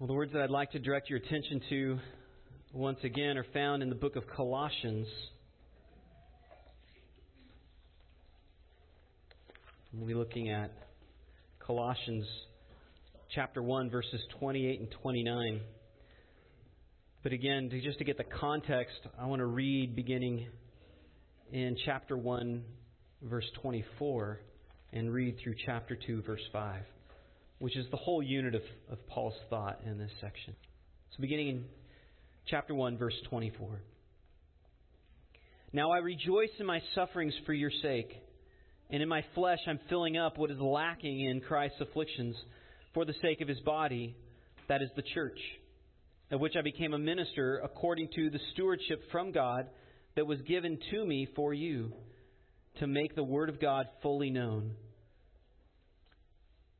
Well, the words that I'd like to direct your attention to once again are found in the book of Colossians. We'll be looking at Colossians chapter 1, verses 28 and 29. But again, to, just to get the context, I want to read beginning in chapter 1, verse 24, and read through chapter 2, verse 5 which is the whole unit of, of Paul's thought in this section. So, beginning in chapter 1, verse 24. Now I rejoice in my sufferings for your sake, and in my flesh I'm filling up what is lacking in Christ's afflictions for the sake of his body, that is the church, of which I became a minister according to the stewardship from God that was given to me for you, to make the word of God fully known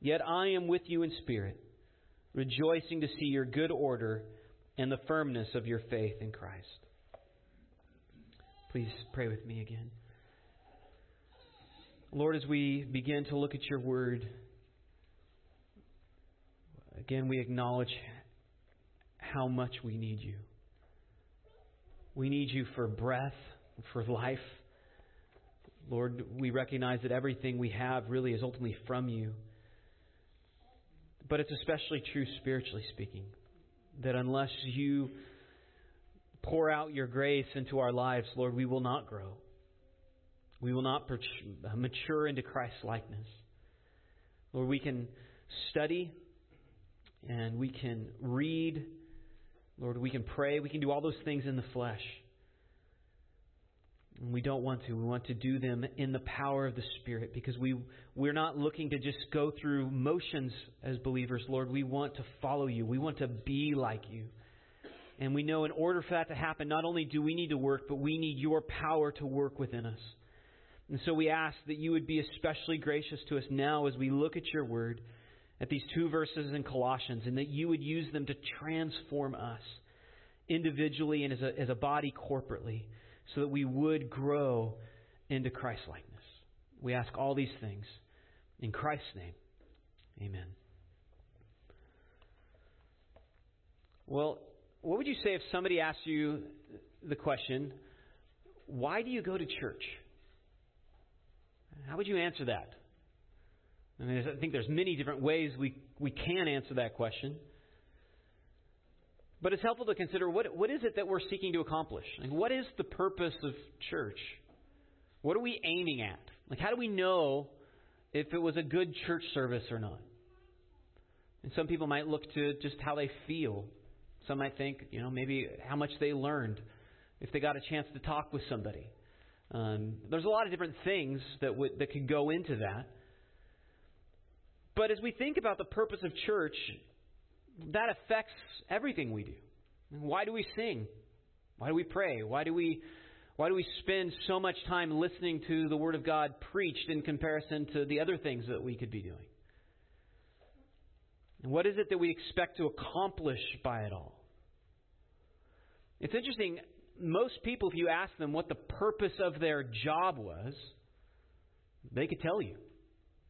Yet I am with you in spirit, rejoicing to see your good order and the firmness of your faith in Christ. Please pray with me again. Lord, as we begin to look at your word, again, we acknowledge how much we need you. We need you for breath, for life. Lord, we recognize that everything we have really is ultimately from you. But it's especially true spiritually speaking that unless you pour out your grace into our lives, Lord, we will not grow. We will not mature into Christ's likeness. Lord, we can study and we can read. Lord, we can pray. We can do all those things in the flesh. And we don't want to. We want to do them in the power of the Spirit because we, we're not looking to just go through motions as believers, Lord. We want to follow you. We want to be like you. And we know in order for that to happen, not only do we need to work, but we need your power to work within us. And so we ask that you would be especially gracious to us now as we look at your word, at these two verses in Colossians, and that you would use them to transform us individually and as a, as a body corporately so that we would grow into Christ likeness. We ask all these things in Christ's name. Amen. Well, what would you say if somebody asked you the question, why do you go to church? How would you answer that? I, mean, I think there's many different ways we, we can answer that question. But it's helpful to consider what, what is it that we're seeking to accomplish? Like, what is the purpose of church? What are we aiming at? Like, how do we know if it was a good church service or not? And some people might look to just how they feel. Some might think, you know, maybe how much they learned, if they got a chance to talk with somebody. Um, there's a lot of different things that that could go into that. But as we think about the purpose of church, that affects everything we do. Why do we sing? Why do we pray? Why do we why do we spend so much time listening to the Word of God preached in comparison to the other things that we could be doing? And what is it that we expect to accomplish by it all? It's interesting. Most people, if you ask them what the purpose of their job was, they could tell you.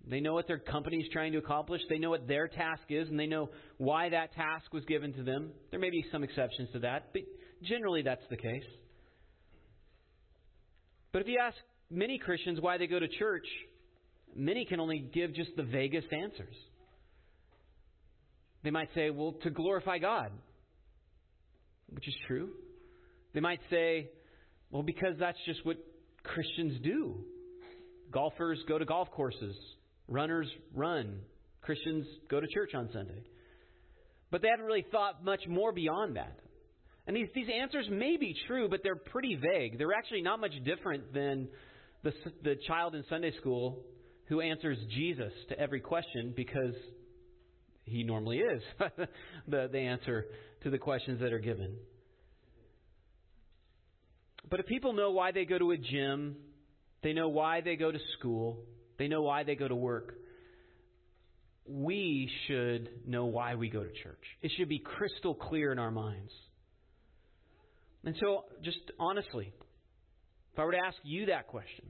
They know what their company is trying to accomplish. They know what their task is, and they know why that task was given to them. There may be some exceptions to that, but generally that's the case. But if you ask many Christians why they go to church, many can only give just the vaguest answers. They might say, well, to glorify God. which is true. They might say, well, because that's just what Christians do. Golfers go to golf courses, runners run, Christians go to church on Sunday. But they haven't really thought much more beyond that. And these, these answers may be true, but they're pretty vague. They're actually not much different than the, the child in Sunday school who answers Jesus to every question because he normally is the, the answer to the questions that are given. But if people know why they go to a gym, they know why they go to school, they know why they go to work, we should know why we go to church. It should be crystal clear in our minds. And so, just honestly, if I were to ask you that question,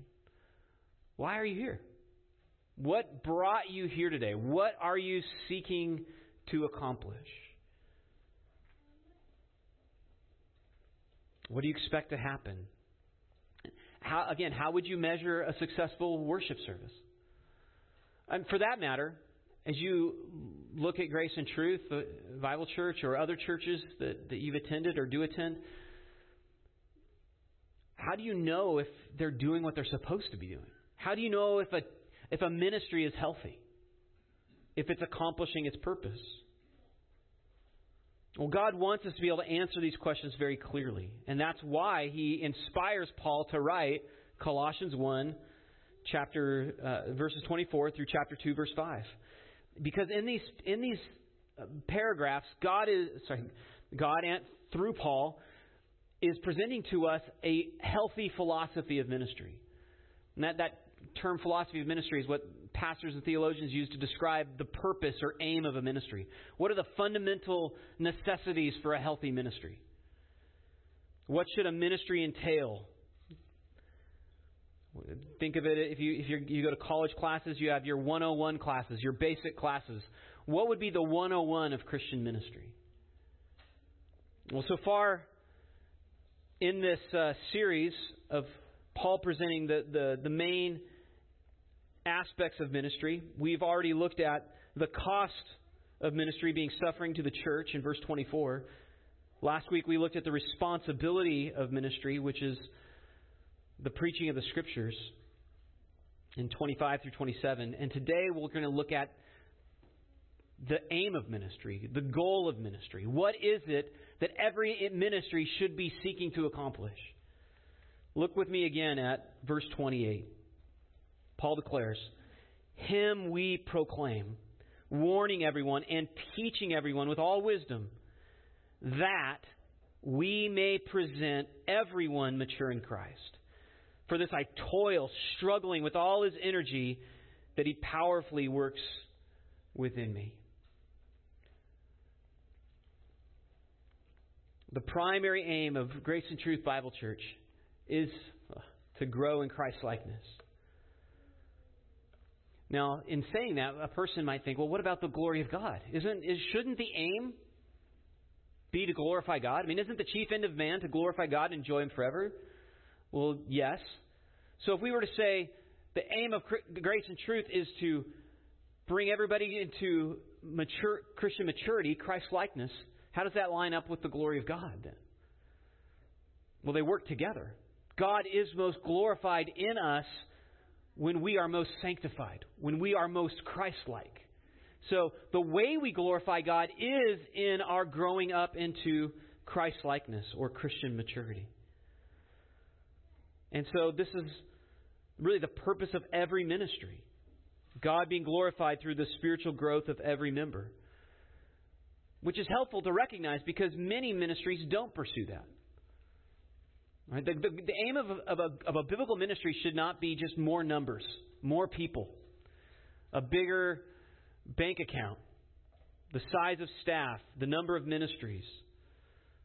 why are you here? What brought you here today? What are you seeking to accomplish? What do you expect to happen? How, again, how would you measure a successful worship service? And for that matter, as you look at Grace and Truth, uh, Bible Church, or other churches that, that you've attended or do attend, how do you know if they're doing what they're supposed to be doing? How do you know if a, if a ministry is healthy? If it's accomplishing its purpose? Well, God wants us to be able to answer these questions very clearly. And that's why He inspires Paul to write Colossians 1, chapter, uh, verses 24 through chapter 2, verse 5. Because in these, in these uh, paragraphs, God is, sorry, God, through Paul, is presenting to us a healthy philosophy of ministry. And that, that term philosophy of ministry is what pastors and theologians use to describe the purpose or aim of a ministry. What are the fundamental necessities for a healthy ministry? What should a ministry entail? Think of it if you if you go to college classes, you have your 101 classes, your basic classes. What would be the 101 of Christian ministry? Well, so far in this uh, series of Paul presenting the, the, the main aspects of ministry. We've already looked at the cost of ministry being suffering to the church in verse 24. Last week we looked at the responsibility of ministry, which is the preaching of the scriptures in 25 through 27. And today we're going to look at the aim of ministry, the goal of ministry. What is it that every ministry should be seeking to accomplish? Look with me again at verse 28. Paul declares, Him we proclaim, warning everyone and teaching everyone with all wisdom, that we may present everyone mature in Christ. For this I toil, struggling with all his energy that he powerfully works within me. The primary aim of Grace and Truth Bible Church is to grow in Christ likeness. Now, in saying that, a person might think, well, what about the glory of God? Isn't is, shouldn't the aim be to glorify God? I mean, isn't the chief end of man to glorify God and enjoy Him forever? Well, yes. So if we were to say the aim of grace and truth is to bring everybody into mature Christian maturity, Christ likeness, how does that line up with the glory of God then? Well, they work together. God is most glorified in us when we are most sanctified, when we are most Christ like. So the way we glorify God is in our growing up into Christ likeness or Christian maturity. And so this is really the purpose of every ministry God being glorified through the spiritual growth of every member. Which is helpful to recognize because many ministries don't pursue that. Right? The, the, the, aim of, of, a, of a biblical ministry should not be just more numbers, more people, a bigger bank account, the size of staff, the number of ministries.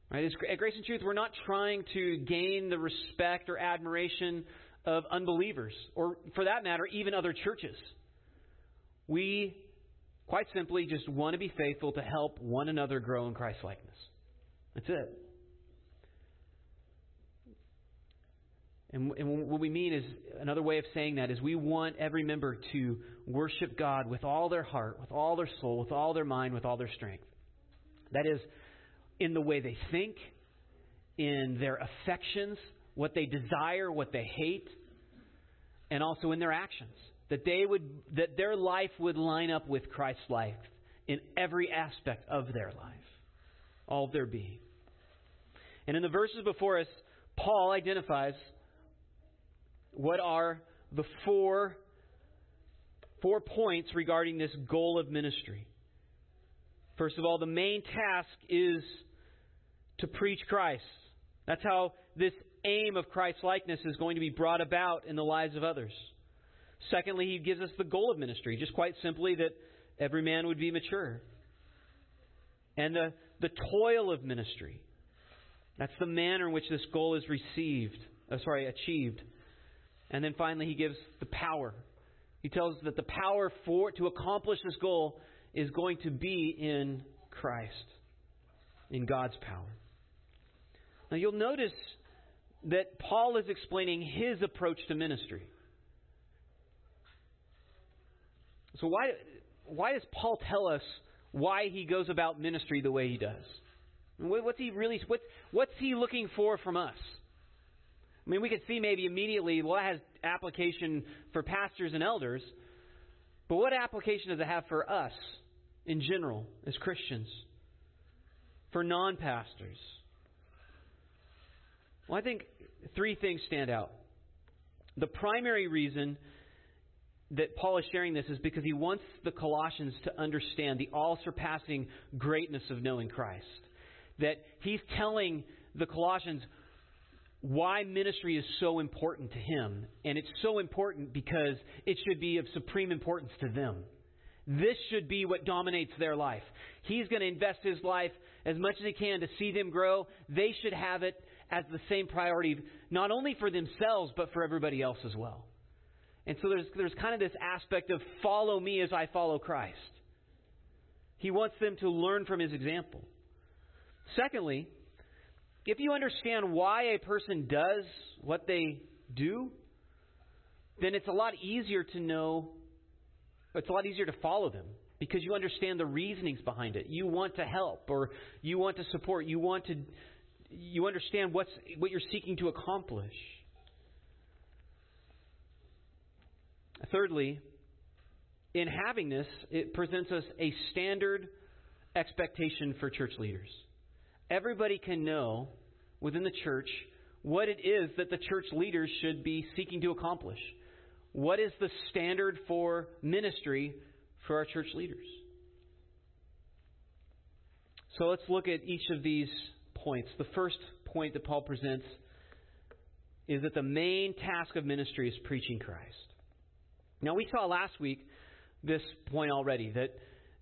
Right? At Grace and Truth, we're not trying to gain the respect or admiration of unbelievers, or for that matter, even other churches. We, quite simply, just want to be faithful to help one another grow in Christ likeness. That's it. And, and, what we mean is another way of saying that is we want every member to worship God with all their heart, with all their soul, with all their mind, with all their strength. That is in the way they think, in their affections, what they desire, what they hate, and also in their actions. That they would that their life would line up with Christ's life in every aspect of their life, all of their being. And in the verses before us, Paul identifies what are the four four points regarding this goal of ministry. First of all, the main task is to preach Christ. That's how this aim of Christ likeness is going to be brought about in the lives of others. Secondly, he gives us the goal of ministry, just quite simply that every man would be mature. And the, the toil of ministry. That's the manner in which this goal is received, uh, sorry, achieved. And then finally, he gives the power. He tells us that the power for to accomplish this goal is going to be in Christ, in God's power. Now, you'll notice that Paul is explaining his approach to ministry. So, why, why does Paul tell us why he goes about ministry the way he does? What's he really? What's, what's he looking for from us? I mean, we could see maybe immediately, well, that has application for pastors and elders, but what application does it have for us in general as Christians? For non pastors? Well, I think three things stand out. The primary reason that Paul is sharing this is because he wants the Colossians to understand the all surpassing greatness of knowing Christ. That he's telling the Colossians why ministry is so important to him. And it's so important because it should be of supreme importance to them. This should be what dominates their life. He's going to invest his life as much as he can to see them grow. They should have it as the same priority, not only for themselves, but for everybody else as well. And so there's, there's kind of this aspect of follow me as I follow Christ. He wants them to learn from his example. Secondly, if you understand why a person does what they do, then it's a lot easier to know, it's a lot easier to follow them because you understand the reasonings behind it. You want to help or you want to support, you want to you understand what's what you're seeking to accomplish. Thirdly, in having this, it presents us a standard expectation for church leaders everybody can know within the church what it is that the church leaders should be seeking to accomplish. What is the standard for ministry for our church leaders? So let's look at each of these points. The first point that Paul presents is that the main task of ministry is preaching Christ. Now we saw last week this point already that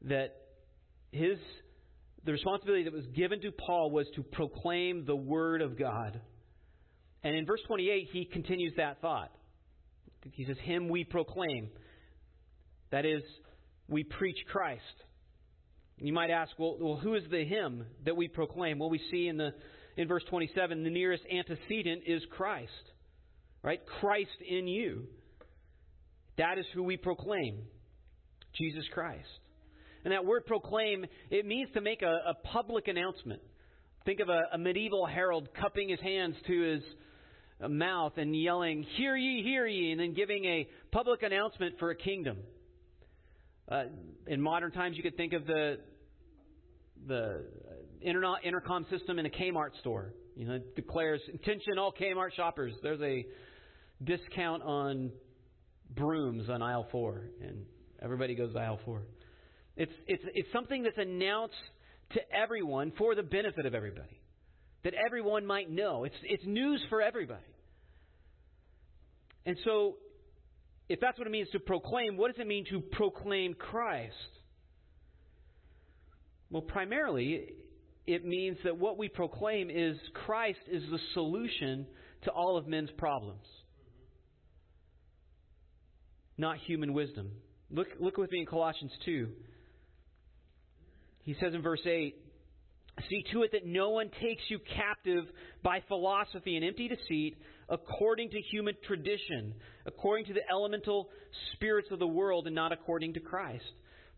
that his the responsibility that was given to Paul was to proclaim the Word of God. And in verse 28, he continues that thought. He says, Him we proclaim. That is, we preach Christ. You might ask, well, well, who is the him that we proclaim? Well, we see in the in verse 27, the nearest antecedent is Christ. Right? Christ in you. That is who we proclaim. Jesus Christ. And that word proclaim, it means to make a, a public announcement. Think of a, a, medieval herald cupping his hands to his mouth and yelling, Hear ye, hear ye, and then giving a public announcement for a kingdom. Uh, in modern times, you could think of the the intercom system in a Kmart store. You know, it declares, Attention, all Kmart shoppers. There's a discount on brooms on aisle four, and everybody goes to aisle four. It's, it's, it's something that's announced to everyone for the benefit of everybody, that everyone might know. It's, it's news for everybody. And so, if that's what it means to proclaim, what does it mean to proclaim Christ? Well, primarily, it means that what we proclaim is Christ is the solution to all of men's problems, not human wisdom. Look, look with me in Colossians 2. He says in verse 8, See to it that no one takes you captive by philosophy and empty deceit, according to human tradition, according to the elemental spirits of the world, and not according to Christ.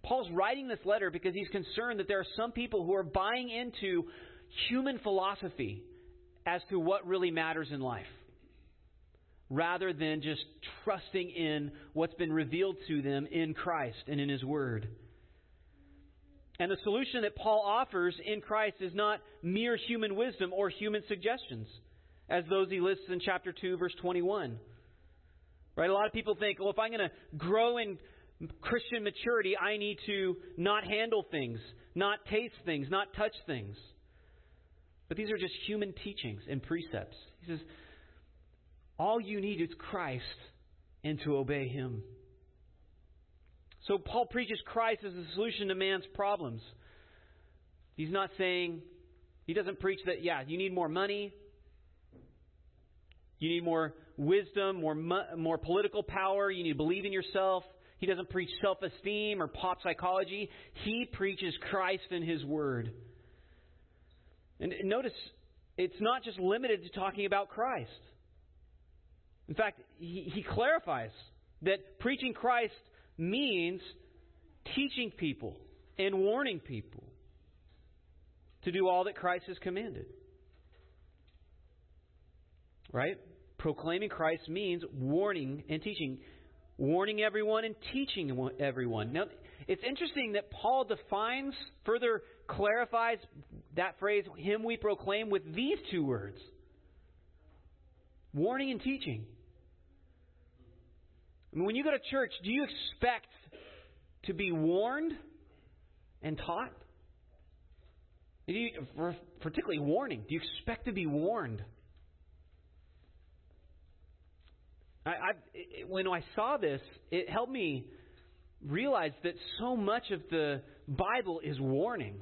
Paul's writing this letter because he's concerned that there are some people who are buying into human philosophy as to what really matters in life, rather than just trusting in what's been revealed to them in Christ and in His Word. And the solution that Paul offers in Christ is not mere human wisdom or human suggestions, as those he lists in chapter 2, verse 21. Right? A lot of people think, well, if I'm going to grow in Christian maturity, I need to not handle things, not taste things, not touch things. But these are just human teachings and precepts. He says, all you need is Christ and to obey Him. So Paul preaches Christ as the solution to man's problems. He's not saying, he doesn't preach that, yeah, you need more money, you need more wisdom, more, more political power, you need to believe in yourself. He doesn't preach self esteem or pop psychology. He preaches Christ and His Word. And notice, it's not just limited to talking about Christ. In fact, he, he clarifies that preaching Christ means teaching people and warning people to do all that Christ has commanded. Right? Proclaiming Christ means warning and teaching. Warning everyone and teaching everyone. Now, it's interesting that Paul defines, further clarifies that phrase, Him we proclaim, with these two words warning and teaching. I mean, when you go to church, do you expect to be warned and taught? Do you, particularly warning. Do you expect to be warned? I, I, when I saw this, it helped me realize that so much of the Bible is warning.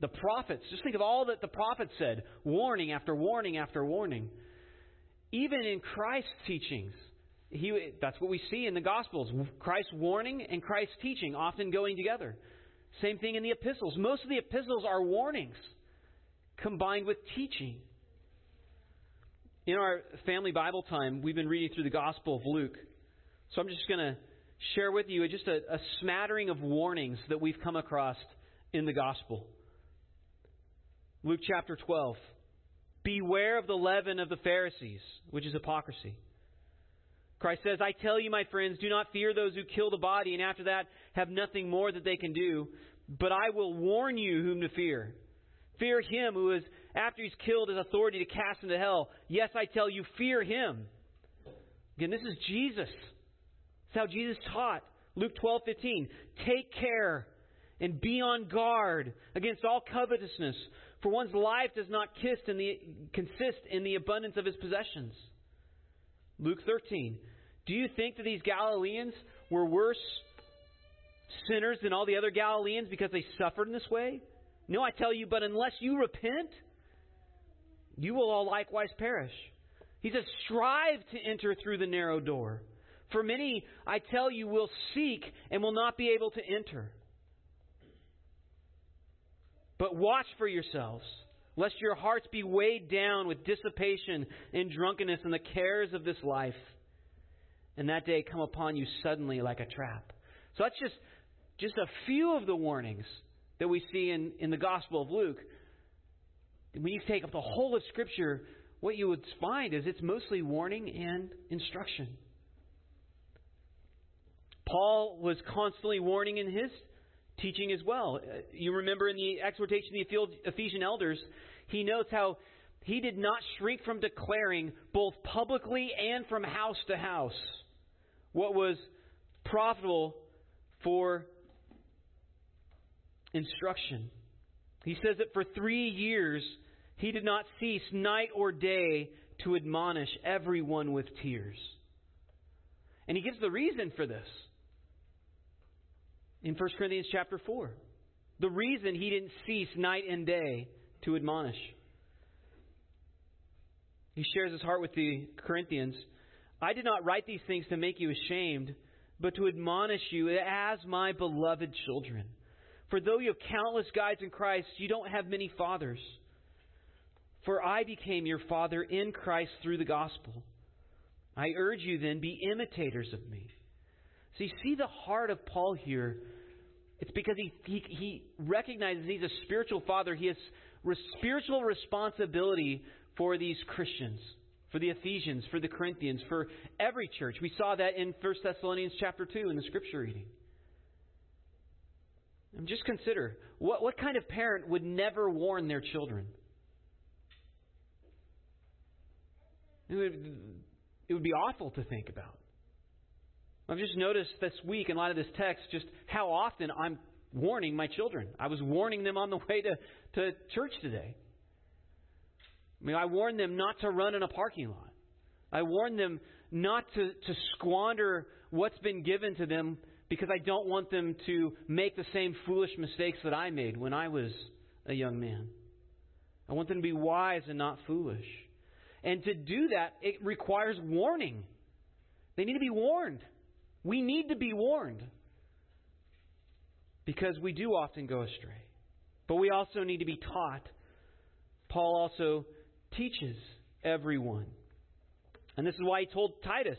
The prophets, just think of all that the prophets said warning after warning after warning. Even in Christ's teachings, he, that's what we see in the Gospels. Christ's warning and Christ's teaching often going together. Same thing in the epistles. Most of the epistles are warnings combined with teaching. In our family Bible time, we've been reading through the Gospel of Luke. So I'm just going to share with you just a, a smattering of warnings that we've come across in the Gospel. Luke chapter 12. Beware of the leaven of the Pharisees, which is hypocrisy. Christ says, I tell you, my friends, do not fear those who kill the body and after that have nothing more that they can do, but I will warn you whom to fear. Fear him who is, after he's killed, has authority to cast into hell. Yes, I tell you, fear him. Again, this is Jesus. That's how Jesus taught. Luke 12:15. Take care and be on guard against all covetousness, for one's life does not in the, consist in the abundance of his possessions. Luke 13. Do you think that these Galileans were worse sinners than all the other Galileans because they suffered in this way? No, I tell you, but unless you repent, you will all likewise perish. He says, strive to enter through the narrow door. For many, I tell you, will seek and will not be able to enter. But watch for yourselves lest your hearts be weighed down with dissipation and drunkenness and the cares of this life, and that day come upon you suddenly like a trap. So that's just just a few of the warnings that we see in, in the Gospel of Luke. When you take up the whole of Scripture, what you would find is it's mostly warning and instruction. Paul was constantly warning in his teaching as well. Uh, you remember in the exhortation of the Ephesian elders, he notes how he did not shrink from declaring both publicly and from house to house what was profitable for instruction. He says that for three years he did not cease night or day to admonish everyone with tears. And he gives the reason for this in 1 Corinthians chapter 4. The reason he didn't cease night and day to admonish. He shares his heart with the Corinthians. I did not write these things to make you ashamed, but to admonish you as my beloved children. For though you have countless guides in Christ, you don't have many fathers. For I became your father in Christ through the gospel. I urge you then, be imitators of me. So you see the heart of Paul here it's because he, he, he recognizes he's a spiritual father. He has spiritual responsibility for these Christians, for the Ephesians, for the Corinthians, for every church. We saw that in 1 Thessalonians chapter 2 in the scripture reading. And just consider what, what kind of parent would never warn their children? It would, it would be awful to think about. I've just noticed this week in light of this text just how often I'm warning my children. I was warning them on the way to, to church today. I mean, I warned them not to run in a parking lot. I warned them not to, to squander what's been given to them because I don't want them to make the same foolish mistakes that I made when I was a young man. I want them to be wise and not foolish. And to do that, it requires warning. They need to be warned. We need to be warned because we do often go astray. But we also need to be taught. Paul also teaches everyone. And this is why he told Titus,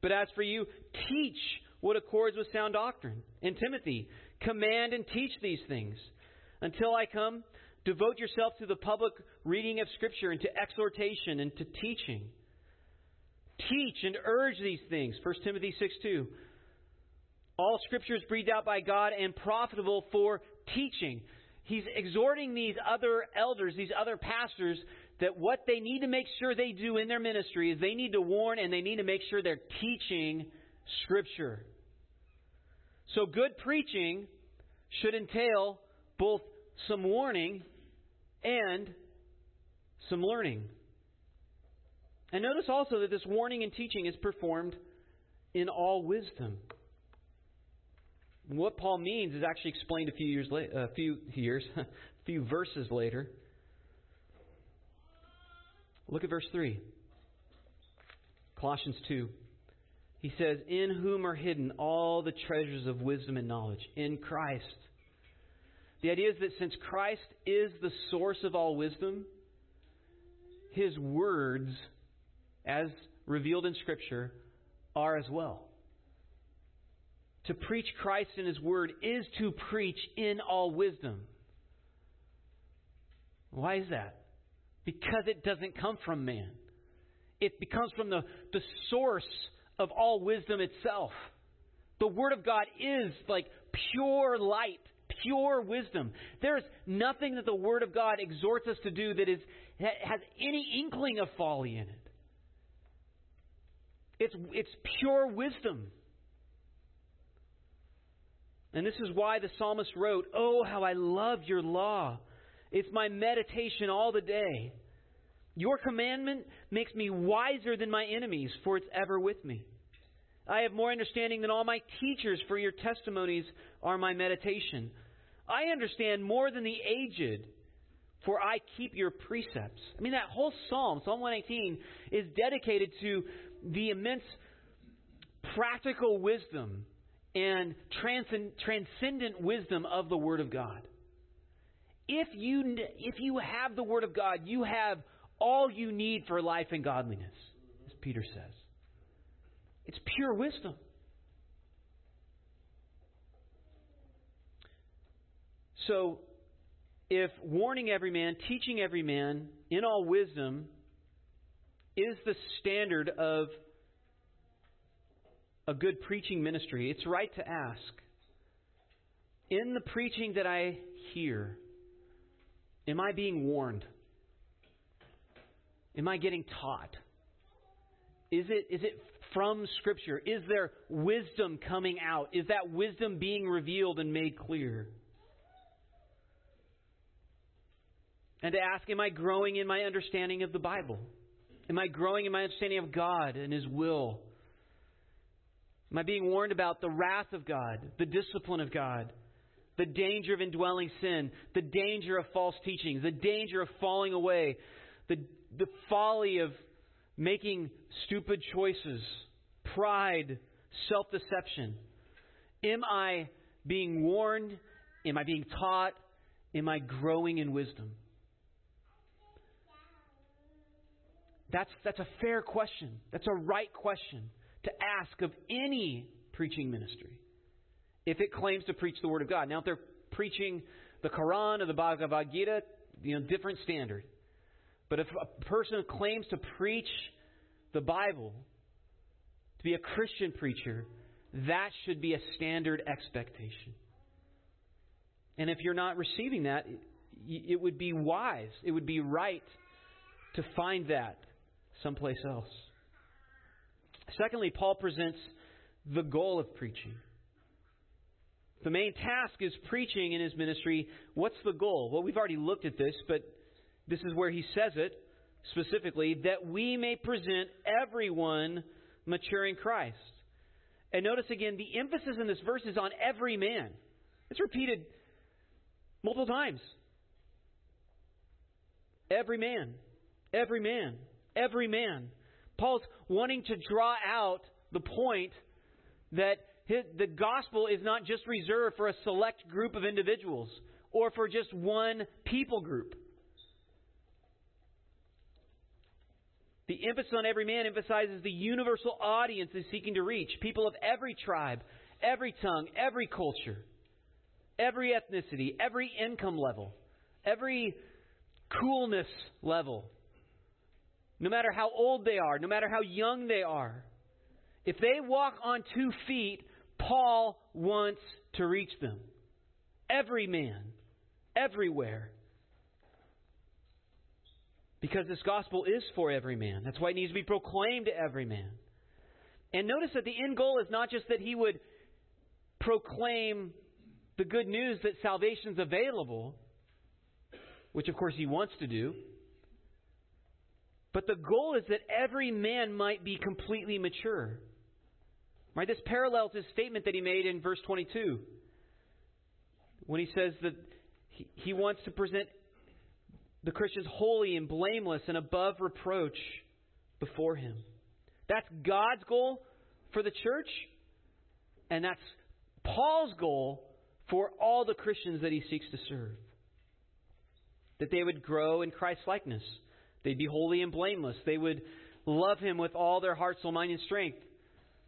But as for you, teach what accords with sound doctrine. And Timothy, command and teach these things. Until I come, devote yourself to the public reading of Scripture and to exhortation and to teaching. Teach and urge these things. 1 Timothy 6 2. All Scripture is breathed out by God and profitable for teaching. He's exhorting these other elders, these other pastors, that what they need to make sure they do in their ministry is they need to warn and they need to make sure they're teaching Scripture. So, good preaching should entail both some warning and some learning. And notice also that this warning and teaching is performed in all wisdom. What Paul means is actually explained a few years later, a few years, a few verses later. Look at verse 3. Colossians 2. He says, In whom are hidden all the treasures of wisdom and knowledge. In Christ. The idea is that since Christ is the source of all wisdom, his words, as revealed in Scripture, are as well. To preach Christ in his word is to preach in all wisdom. Why is that? Because it doesn't come from man. It becomes from the, the source of all wisdom itself. The Word of God is like pure light, pure wisdom. There's nothing that the Word of God exhorts us to do that is, has any inkling of folly in it. It's, it's pure wisdom. And this is why the psalmist wrote, Oh, how I love your law. It's my meditation all the day. Your commandment makes me wiser than my enemies, for it's ever with me. I have more understanding than all my teachers, for your testimonies are my meditation. I understand more than the aged, for I keep your precepts. I mean, that whole psalm, Psalm 118, is dedicated to the immense practical wisdom and transcendent wisdom of the Word of God. If you, if you have the Word of God, you have all you need for life and godliness, as Peter says. It's pure wisdom. So, if warning every man, teaching every man in all wisdom is the standard of a good preaching ministry, it's right to ask in the preaching that I hear, am I being warned? Am I getting taught? Is it, is it from Scripture? Is there wisdom coming out? Is that wisdom being revealed and made clear? And to ask, am I growing in my understanding of the Bible? Am I growing in my understanding of God and His will? Am I being warned about the wrath of God, the discipline of God, the danger of indwelling sin, the danger of false teachings, the danger of falling away, the, the folly of making stupid choices, pride, self deception? Am I being warned? Am I being taught? Am I growing in wisdom? That's, that's a fair question. That's a right question to ask of any preaching ministry if it claims to preach the Word of God. Now, if they're preaching the Quran or the Bhagavad Gita, you know, different standard. But if a person claims to preach the Bible, to be a Christian preacher, that should be a standard expectation. And if you're not receiving that, it would be wise, it would be right to find that someplace else. Secondly, Paul presents the goal of preaching. The main task is preaching in his ministry. What's the goal? Well, we've already looked at this, but this is where he says it specifically that we may present everyone mature in Christ. And notice again, the emphasis in this verse is on every man. It's repeated multiple times. Every man. Every man. Every man. Paul's wanting to draw out the point that his, the gospel is not just reserved for a select group of individuals or for just one people group. The emphasis on every man emphasizes the universal audience is seeking to reach people of every tribe, every tongue, every culture, every ethnicity, every income level, every coolness level. No matter how old they are, no matter how young they are, if they walk on two feet, Paul wants to reach them. Every man, everywhere. Because this gospel is for every man. That's why it needs to be proclaimed to every man. And notice that the end goal is not just that he would proclaim the good news that salvation is available, which of course he wants to do, but the goal is that every man might be completely mature. Right? This parallels his statement that he made in verse 22 when he says that he, he wants to present the Christians holy and blameless and above reproach before him. That's God's goal for the church, and that's Paul's goal for all the Christians that he seeks to serve. That they would grow in Christ's likeness. They'd be holy and blameless. They would love him with all their heart, soul, mind, and strength.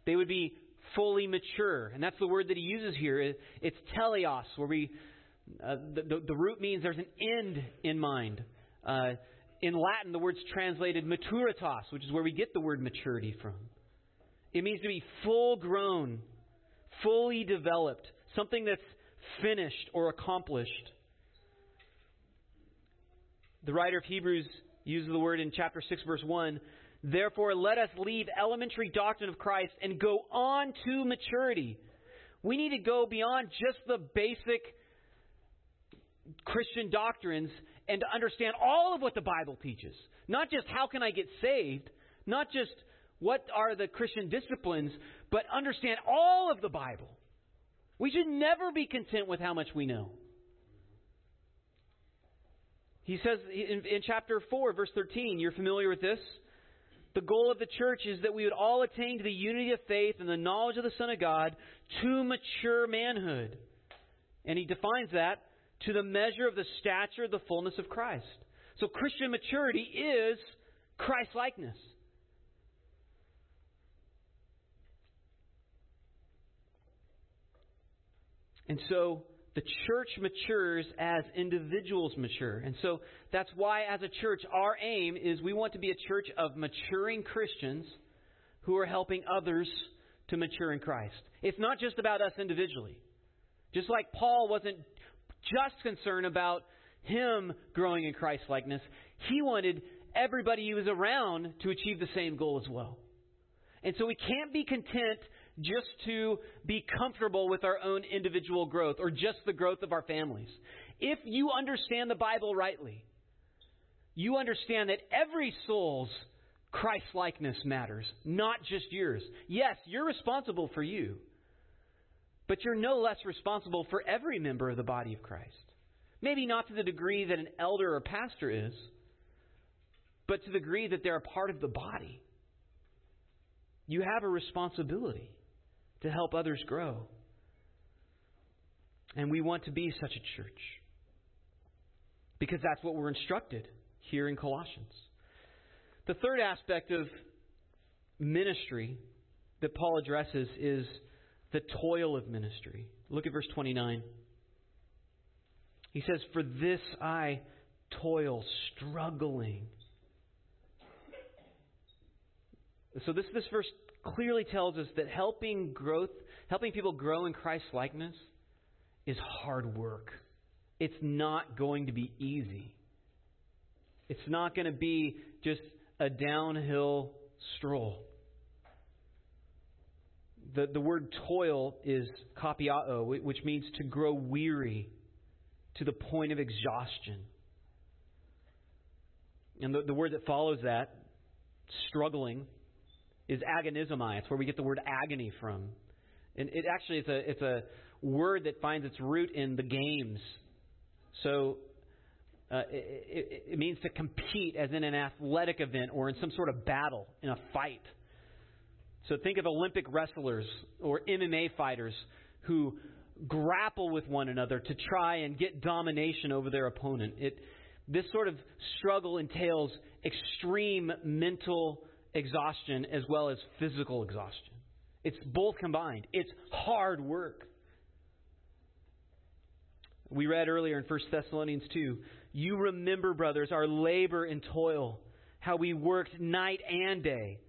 They would be fully mature. And that's the word that he uses here. It's teleos, where we, uh, the, the, the, root means there's an end in mind. Uh, in Latin, the word's translated maturitas, which is where we get the word maturity from. It means to be full grown, fully developed, something that's finished or accomplished. The writer of Hebrews uses the word in chapter 6, verse 1 Therefore, let us leave elementary doctrine of Christ and go on to maturity. We need to go beyond just the basic Christian doctrines and to understand all of what the Bible teaches. Not just how can I get saved, not just what are the Christian disciplines, but understand all of the Bible. We should never be content with how much we know. He says in, in chapter 4, verse 13, you're familiar with this? The goal of the church is that we would all attain to the unity of faith and the knowledge of the Son of God to mature manhood. And he defines that to the measure of the stature of the fullness of Christ. So Christian maturity is Christ likeness. And so the church matures as individuals mature. And so that's why, as a church, our aim is we want to be a church of maturing Christians who are helping others to mature in Christ. It's not just about us individually. Just like Paul wasn't just concerned about him growing in Christ likeness, he wanted everybody he was around to achieve the same goal as well. And so we can't be content just to be comfortable with our own individual growth or just the growth of our families. If you understand the Bible rightly, you understand that every soul's Christ likeness matters, not just yours. Yes, you're responsible for you, but you're no less responsible for every member of the body of Christ. Maybe not to the degree that an elder or pastor is, but to the degree that they're a part of the body. You have a responsibility to help others grow. And we want to be such a church because that's what we're instructed here in Colossians. The third aspect of ministry that Paul addresses is the toil of ministry. Look at verse 29. He says, For this I toil, struggling. So this this verse clearly tells us that helping growth, helping people grow in Christ's likeness is hard work. It's not going to be easy. It's not going to be just a downhill stroll. The, the word toil is kopiao, which means to grow weary to the point of exhaustion. And the, the word that follows that, struggling, is agonizomai. It's where we get the word agony from. And it actually it's a it's a word that finds its root in the games. So uh, it, it, it means to compete as in an athletic event or in some sort of battle, in a fight. So think of Olympic wrestlers or MMA fighters who grapple with one another to try and get domination over their opponent. It, this sort of struggle entails extreme mental exhaustion as well as physical exhaustion. It's both combined. It's hard work. We read earlier in 1 Thessalonians 2 You remember, brothers, our labor and toil, how we worked night and day,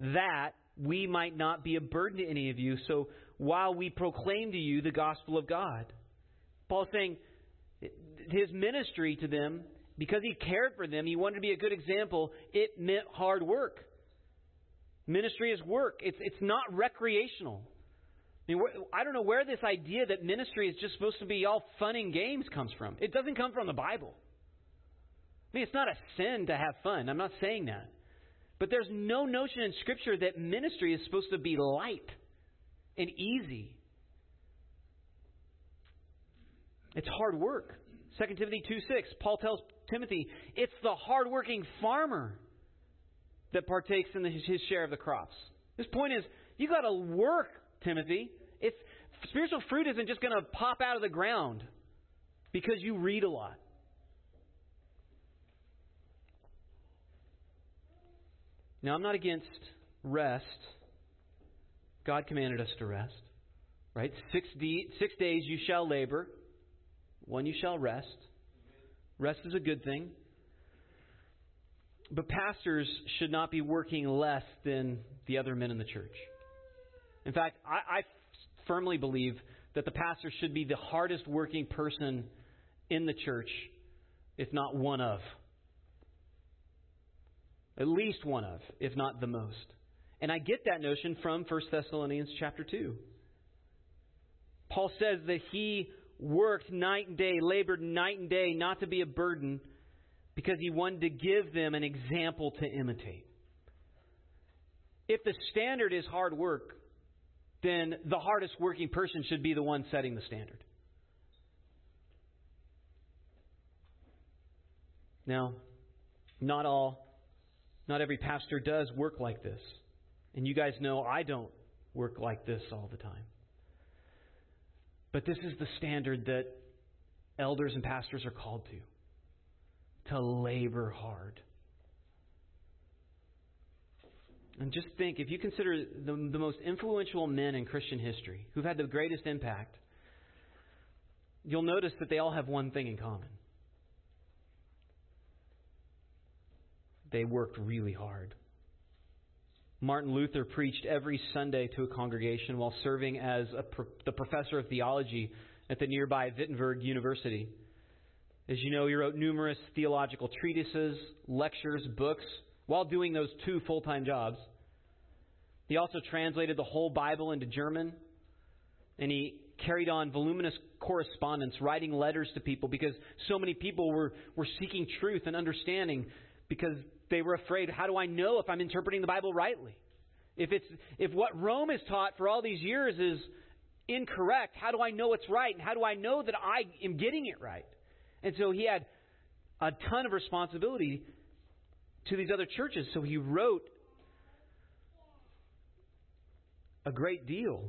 that we might not be a burden to any of you. So while we proclaim to you the gospel of God, Paul's saying his ministry to them because he cared for them, he wanted to be a good example, it meant hard work. Ministry is work, it's, it's not recreational. I, mean, I don't know where this idea that ministry is just supposed to be all fun and games comes from. It doesn't come from the Bible. I mean, it's not a sin to have fun. I'm not saying that. But there's no notion in Scripture that ministry is supposed to be light and easy. It's hard work. 2 Timothy 2 6, Paul tells Timothy, it's the hardworking farmer that partakes in the, his share of the crops. His point is, you got to work, Timothy. It's, spiritual fruit isn't just going to pop out of the ground because you read a lot. Now, I'm not against rest. God commanded us to rest. Right? Six, de- six days you shall labor, one you shall rest. Rest is a good thing. But pastors should not be working less than the other men in the church. In fact, I, I firmly believe that the pastor should be the hardest working person in the church, if not one of. At least one of, if not the most. And I get that notion from 1 Thessalonians chapter 2. Paul says that he worked night and day, labored night and day, not to be a burden, because he wanted to give them an example to imitate. If the standard is hard work, then the hardest working person should be the one setting the standard. Now, not all, not every pastor does work like this. And you guys know I don't work like this all the time. But this is the standard that elders and pastors are called to to labor hard. And just think if you consider the, the most influential men in Christian history who've had the greatest impact, you'll notice that they all have one thing in common. They worked really hard. Martin Luther preached every Sunday to a congregation while serving as pro- the professor of theology at the nearby Wittenberg University. As you know, he wrote numerous theological treatises, lectures, books, while doing those two full time jobs. He also translated the whole Bible into German, and he carried on voluminous correspondence, writing letters to people because so many people were, were seeking truth and understanding because they were afraid how do I know if I'm interpreting the Bible rightly? If it's if what Rome has taught for all these years is incorrect, how do I know it's right? And how do I know that I am getting it right? And so he had a ton of responsibility to these other churches. So he wrote a great deal.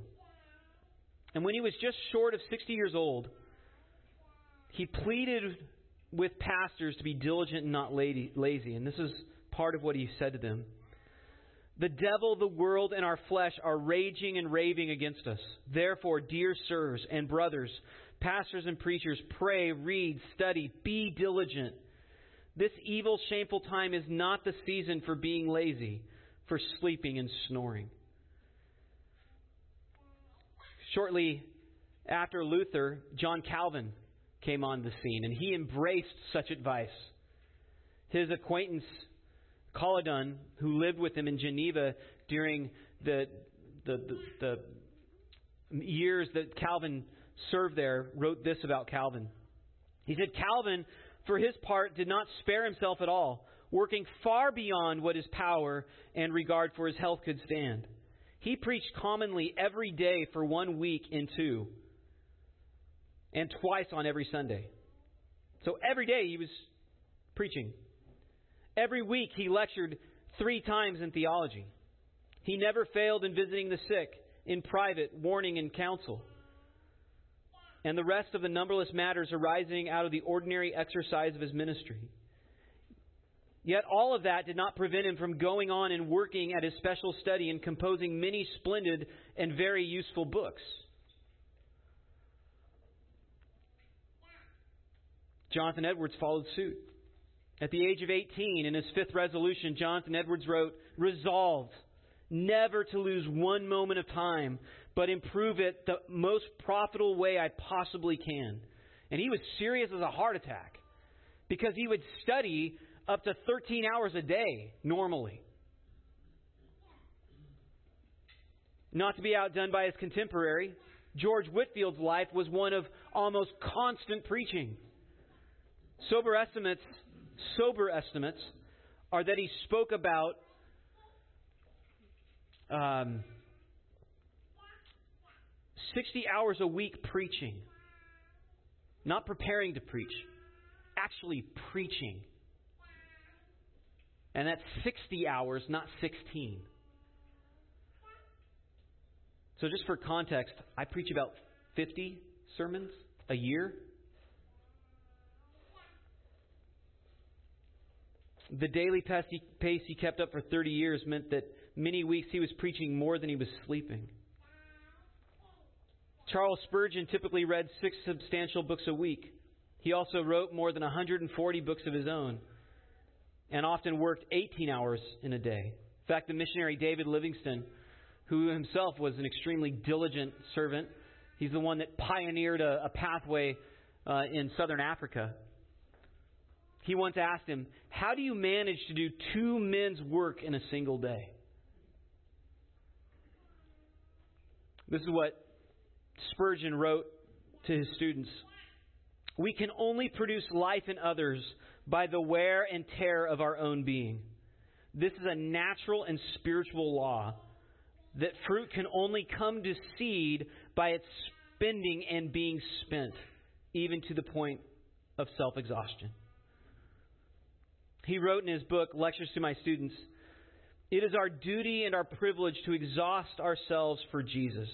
And when he was just short of 60 years old, he pleaded with pastors to be diligent and not lazy. And this is part of what he said to them. The devil, the world, and our flesh are raging and raving against us. Therefore, dear sirs and brothers, Pastors and preachers, pray, read, study, be diligent. This evil, shameful time is not the season for being lazy, for sleeping and snoring. Shortly after Luther, John Calvin came on the scene, and he embraced such advice. His acquaintance, Colladon, who lived with him in Geneva during the, the, the, the years that Calvin served there, wrote this about Calvin. He said, Calvin, for his part, did not spare himself at all, working far beyond what his power and regard for his health could stand. He preached commonly every day for one week in two, and twice on every Sunday. So every day he was preaching. Every week he lectured three times in theology. He never failed in visiting the sick, in private, warning and counsel. And the rest of the numberless matters arising out of the ordinary exercise of his ministry. Yet all of that did not prevent him from going on and working at his special study and composing many splendid and very useful books. Jonathan Edwards followed suit. At the age of 18, in his fifth resolution, Jonathan Edwards wrote, Resolved never to lose one moment of time, but improve it the most profitable way I possibly can. And he was serious as a heart attack because he would study up to 13 hours a day normally. Not to be outdone by his contemporary, George Whitefield's life was one of almost constant preaching. Sober estimates, sober estimates are that he spoke about um, 60 hours a week preaching. Not preparing to preach, actually preaching. And that's 60 hours, not 16. So, just for context, I preach about 50 sermons a year. The daily pace he kept up for 30 years meant that many weeks he was preaching more than he was sleeping. Charles Spurgeon typically read six substantial books a week. He also wrote more than 140 books of his own and often worked 18 hours in a day. In fact, the missionary David Livingstone, who himself was an extremely diligent servant, he's the one that pioneered a, a pathway uh, in southern Africa. He once asked him, How do you manage to do two men's work in a single day? This is what Spurgeon wrote to his students We can only produce life in others by the wear and tear of our own being. This is a natural and spiritual law that fruit can only come to seed by its spending and being spent, even to the point of self exhaustion. He wrote in his book, Lectures to My Students, It is our duty and our privilege to exhaust ourselves for Jesus.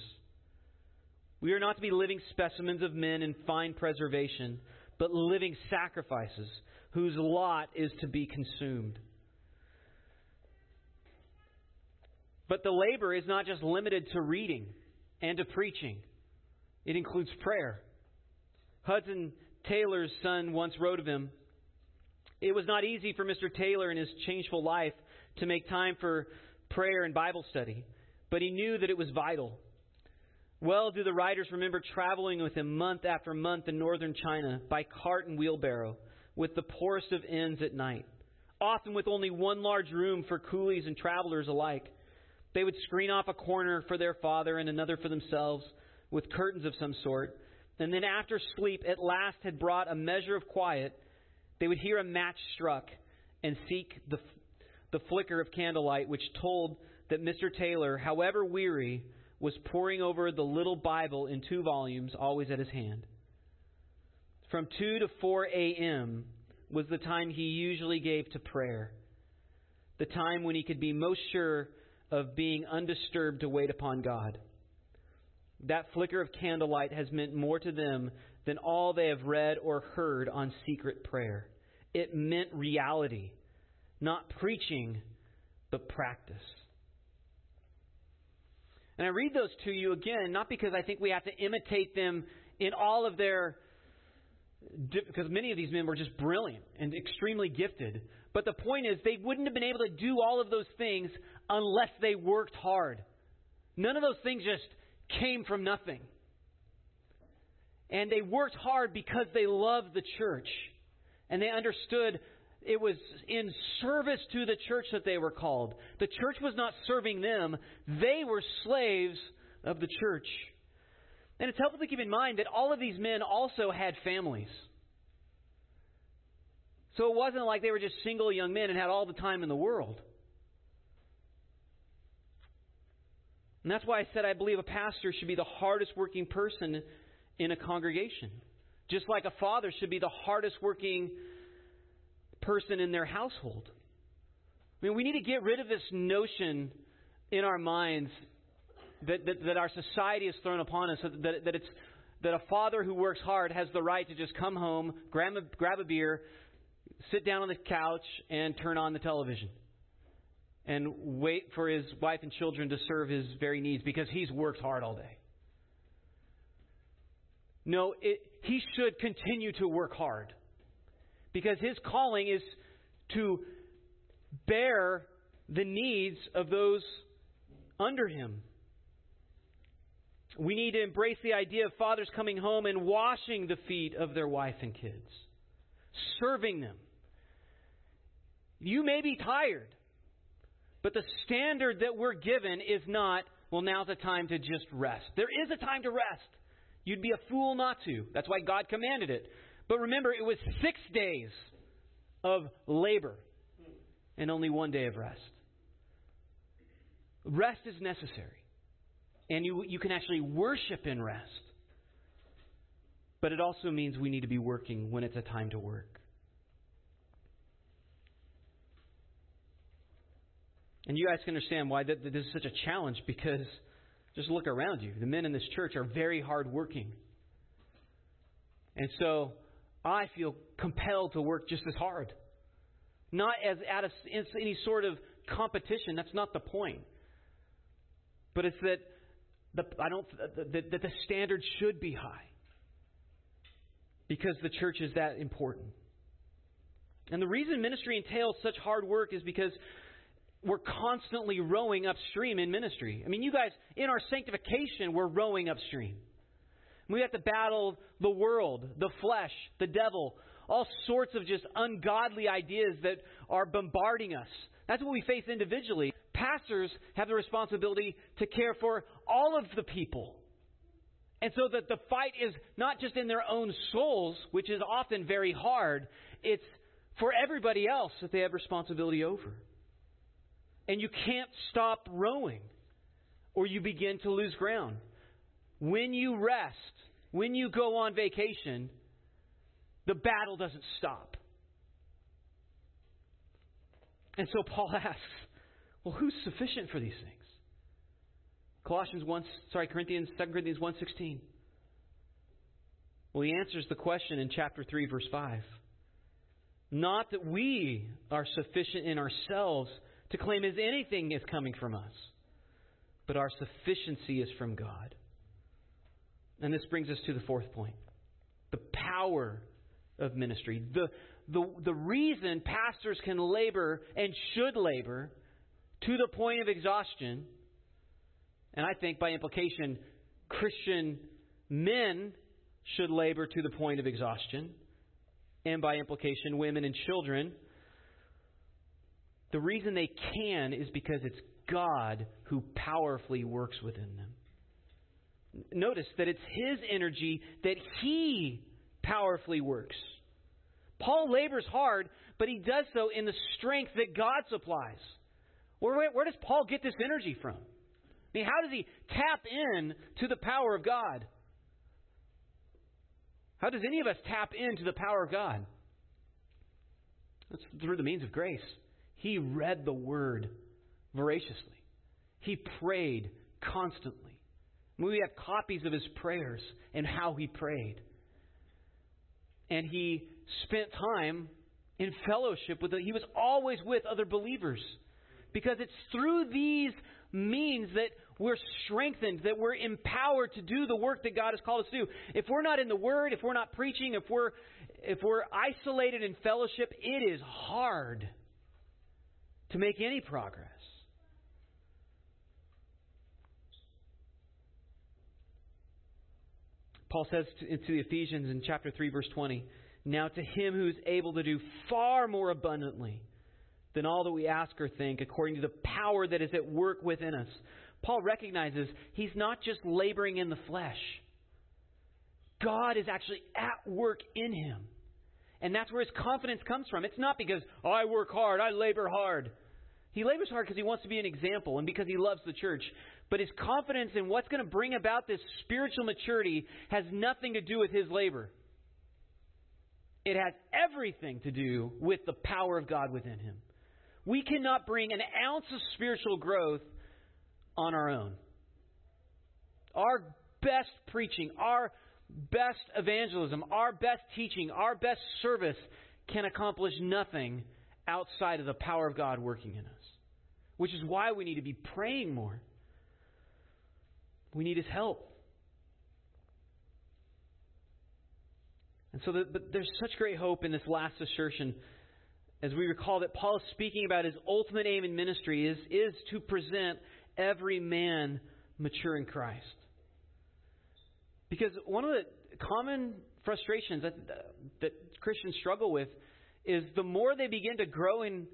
We are not to be living specimens of men in fine preservation, but living sacrifices whose lot is to be consumed. But the labor is not just limited to reading and to preaching, it includes prayer. Hudson Taylor's son once wrote of him It was not easy for Mr. Taylor in his changeful life to make time for prayer and Bible study, but he knew that it was vital. Well do the writers remember traveling with him month after month in northern China by cart and wheelbarrow, with the poorest of inns at night, often with only one large room for coolies and travelers alike. They would screen off a corner for their father and another for themselves, with curtains of some sort. And then, after sleep at last had brought a measure of quiet, they would hear a match struck and seek the, the flicker of candlelight, which told that Mr. Taylor, however weary, was poring over the little Bible in two volumes, always at his hand. From 2 to 4 a.m. was the time he usually gave to prayer, the time when he could be most sure of being undisturbed to wait upon God. That flicker of candlelight has meant more to them than all they have read or heard on secret prayer. It meant reality, not preaching, but practice. And I read those to you again, not because I think we have to imitate them in all of their because many of these men were just brilliant and extremely gifted. But the point is, they wouldn't have been able to do all of those things unless they worked hard. None of those things just came from nothing. And they worked hard because they loved the church. And they understood it was in service to the church that they were called. The church was not serving them, they were slaves of the church. And it's helpful to keep in mind that all of these men also had families. So it wasn't like they were just single young men and had all the time in the world. And that's why I said I believe a pastor should be the hardest working person in a congregation. Just like a father should be the hardest working person in their household. I mean, we need to get rid of this notion in our minds that, that, that our society has thrown upon us that, that, it's, that a father who works hard has the right to just come home, grab a, grab a beer, sit down on the couch, and turn on the television. And wait for his wife and children to serve his very needs because he's worked hard all day. No, it, he should continue to work hard because his calling is to bear the needs of those under him. We need to embrace the idea of fathers coming home and washing the feet of their wife and kids, serving them. You may be tired, but the standard that we're given is not, well, now's the time to just rest. There is a time to rest. You'd be a fool not to. That's why God commanded it. But remember, it was six days of labor and only one day of rest. Rest is necessary. And you, you can actually worship in rest. But it also means we need to be working when it's a time to work. And you guys can understand why this is such a challenge because just look around you. The men in this church are very hardworking. And so I feel compelled to work just as hard. Not as out of any sort of competition. That's not the point. But it's that the, I don't, that, that the standard should be high. Because the church is that important. And the reason ministry entails such hard work is because we're constantly rowing upstream in ministry. I mean, you guys, in our sanctification, we're rowing upstream. We have to battle the world, the flesh, the devil, all sorts of just ungodly ideas that are bombarding us. That's what we face individually. Pastors have the responsibility to care for all of the people. And so that the fight is not just in their own souls, which is often very hard, it's for everybody else that they have responsibility over. And you can't stop rowing, or you begin to lose ground. When you rest, when you go on vacation, the battle doesn't stop. And so Paul asks, well, who's sufficient for these things? Colossians 1, sorry, Corinthians, 2 Corinthians 1.16. Well, he answers the question in chapter 3, verse 5. Not that we are sufficient in ourselves to claim as anything is coming from us, but our sufficiency is from God. And this brings us to the fourth point the power of ministry. The, the, the reason pastors can labor and should labor to the point of exhaustion, and I think by implication, Christian men should labor to the point of exhaustion, and by implication, women and children. The reason they can is because it's God who powerfully works within them. Notice that it's His energy that He powerfully works. Paul labors hard, but he does so in the strength that God supplies. Where, where, does Paul get this energy from? I mean, how does he tap in to the power of God? How does any of us tap into the power of God? It's through the means of grace. He read the Word voraciously. He prayed constantly. We have copies of his prayers and how he prayed. And he spent time in fellowship with, he was always with other believers. Because it's through these means that we're strengthened, that we're empowered to do the work that God has called us to do. If we're not in the Word, if we're not preaching, if we're if we're isolated in fellowship, it is hard to make any progress. Paul says to, to the Ephesians in chapter 3, verse 20, Now to him who is able to do far more abundantly than all that we ask or think, according to the power that is at work within us. Paul recognizes he's not just laboring in the flesh, God is actually at work in him. And that's where his confidence comes from. It's not because I work hard, I labor hard. He labors hard because he wants to be an example and because he loves the church. But his confidence in what's going to bring about this spiritual maturity has nothing to do with his labor. It has everything to do with the power of God within him. We cannot bring an ounce of spiritual growth on our own. Our best preaching, our best evangelism, our best teaching, our best service can accomplish nothing outside of the power of God working in us. Which is why we need to be praying more. We need His help. And so, the, but there's such great hope in this last assertion as we recall that Paul is speaking about his ultimate aim in ministry is, is to present every man mature in Christ. Because one of the common frustrations that, that Christians struggle with is the more they begin to grow in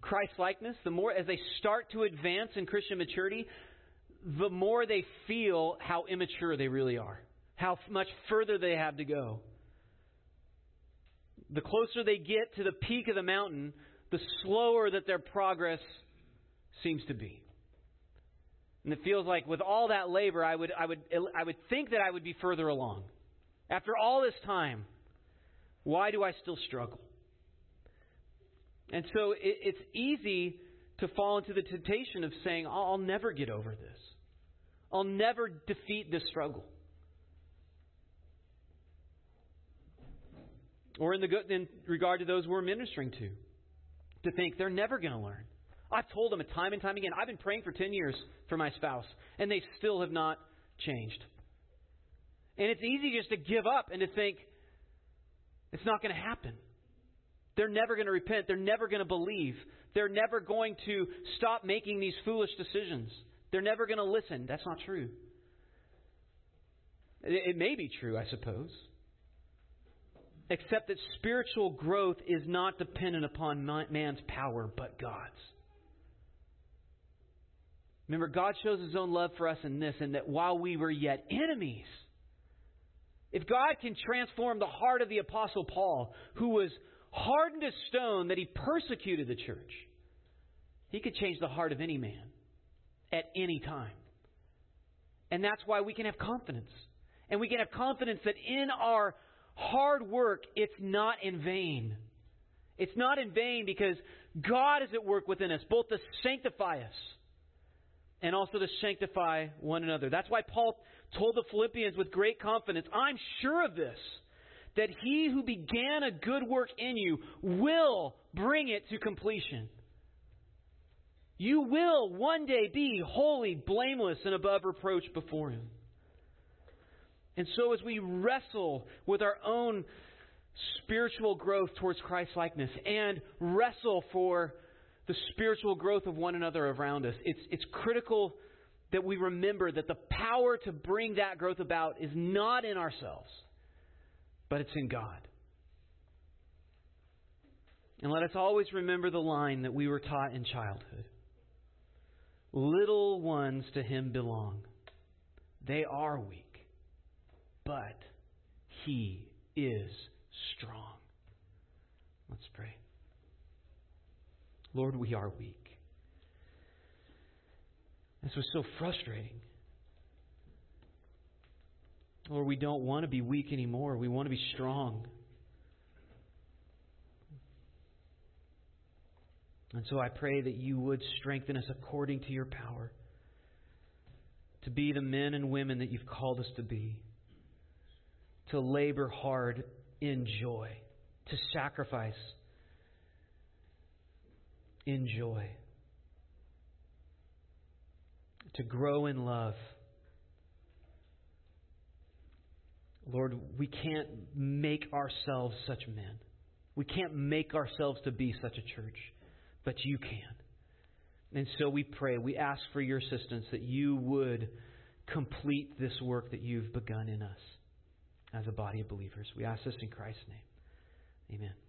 Christ likeness, the more as they start to advance in Christian maturity, the more they feel how immature they really are, how much further they have to go. The closer they get to the peak of the mountain, the slower that their progress seems to be. And it feels like with all that labor, I would, I would, I would think that I would be further along. After all this time, why do I still struggle? And so it, it's easy to fall into the temptation of saying, I'll never get over this. I'll never defeat this struggle. Or in, the, in regard to those we're ministering to, to think they're never going to learn. I've told them a time and time again, I've been praying for 10 years for my spouse, and they still have not changed. And it's easy just to give up and to think it's not going to happen. They're never going to repent. They're never going to believe. They're never going to stop making these foolish decisions. They're never going to listen. That's not true. It may be true, I suppose. Except that spiritual growth is not dependent upon man's power, but God's. Remember, God shows his own love for us in this, and that while we were yet enemies, if God can transform the heart of the Apostle Paul, who was hardened as stone that he persecuted the church, he could change the heart of any man at any time. And that's why we can have confidence. And we can have confidence that in our hard work, it's not in vain. It's not in vain because God is at work within us, both to sanctify us and also to sanctify one another. That's why Paul told the Philippians with great confidence, I'm sure of this, that he who began a good work in you will bring it to completion. You will one day be holy, blameless, and above reproach before him. And so, as we wrestle with our own spiritual growth towards Christ likeness and wrestle for the spiritual growth of one another around us. It's, it's critical that we remember that the power to bring that growth about is not in ourselves, but it's in God. And let us always remember the line that we were taught in childhood Little ones to Him belong. They are weak, but He is strong. Let's pray. Lord, we are weak. This was so frustrating. Lord, we don't want to be weak anymore. We want to be strong. And so I pray that you would strengthen us according to your power to be the men and women that you've called us to be, to labor hard in joy, to sacrifice in joy. to grow in love. Lord, we can't make ourselves such men. We can't make ourselves to be such a church, but you can. And so we pray, we ask for your assistance that you would complete this work that you've begun in us as a body of believers. We ask this in Christ's name. Amen.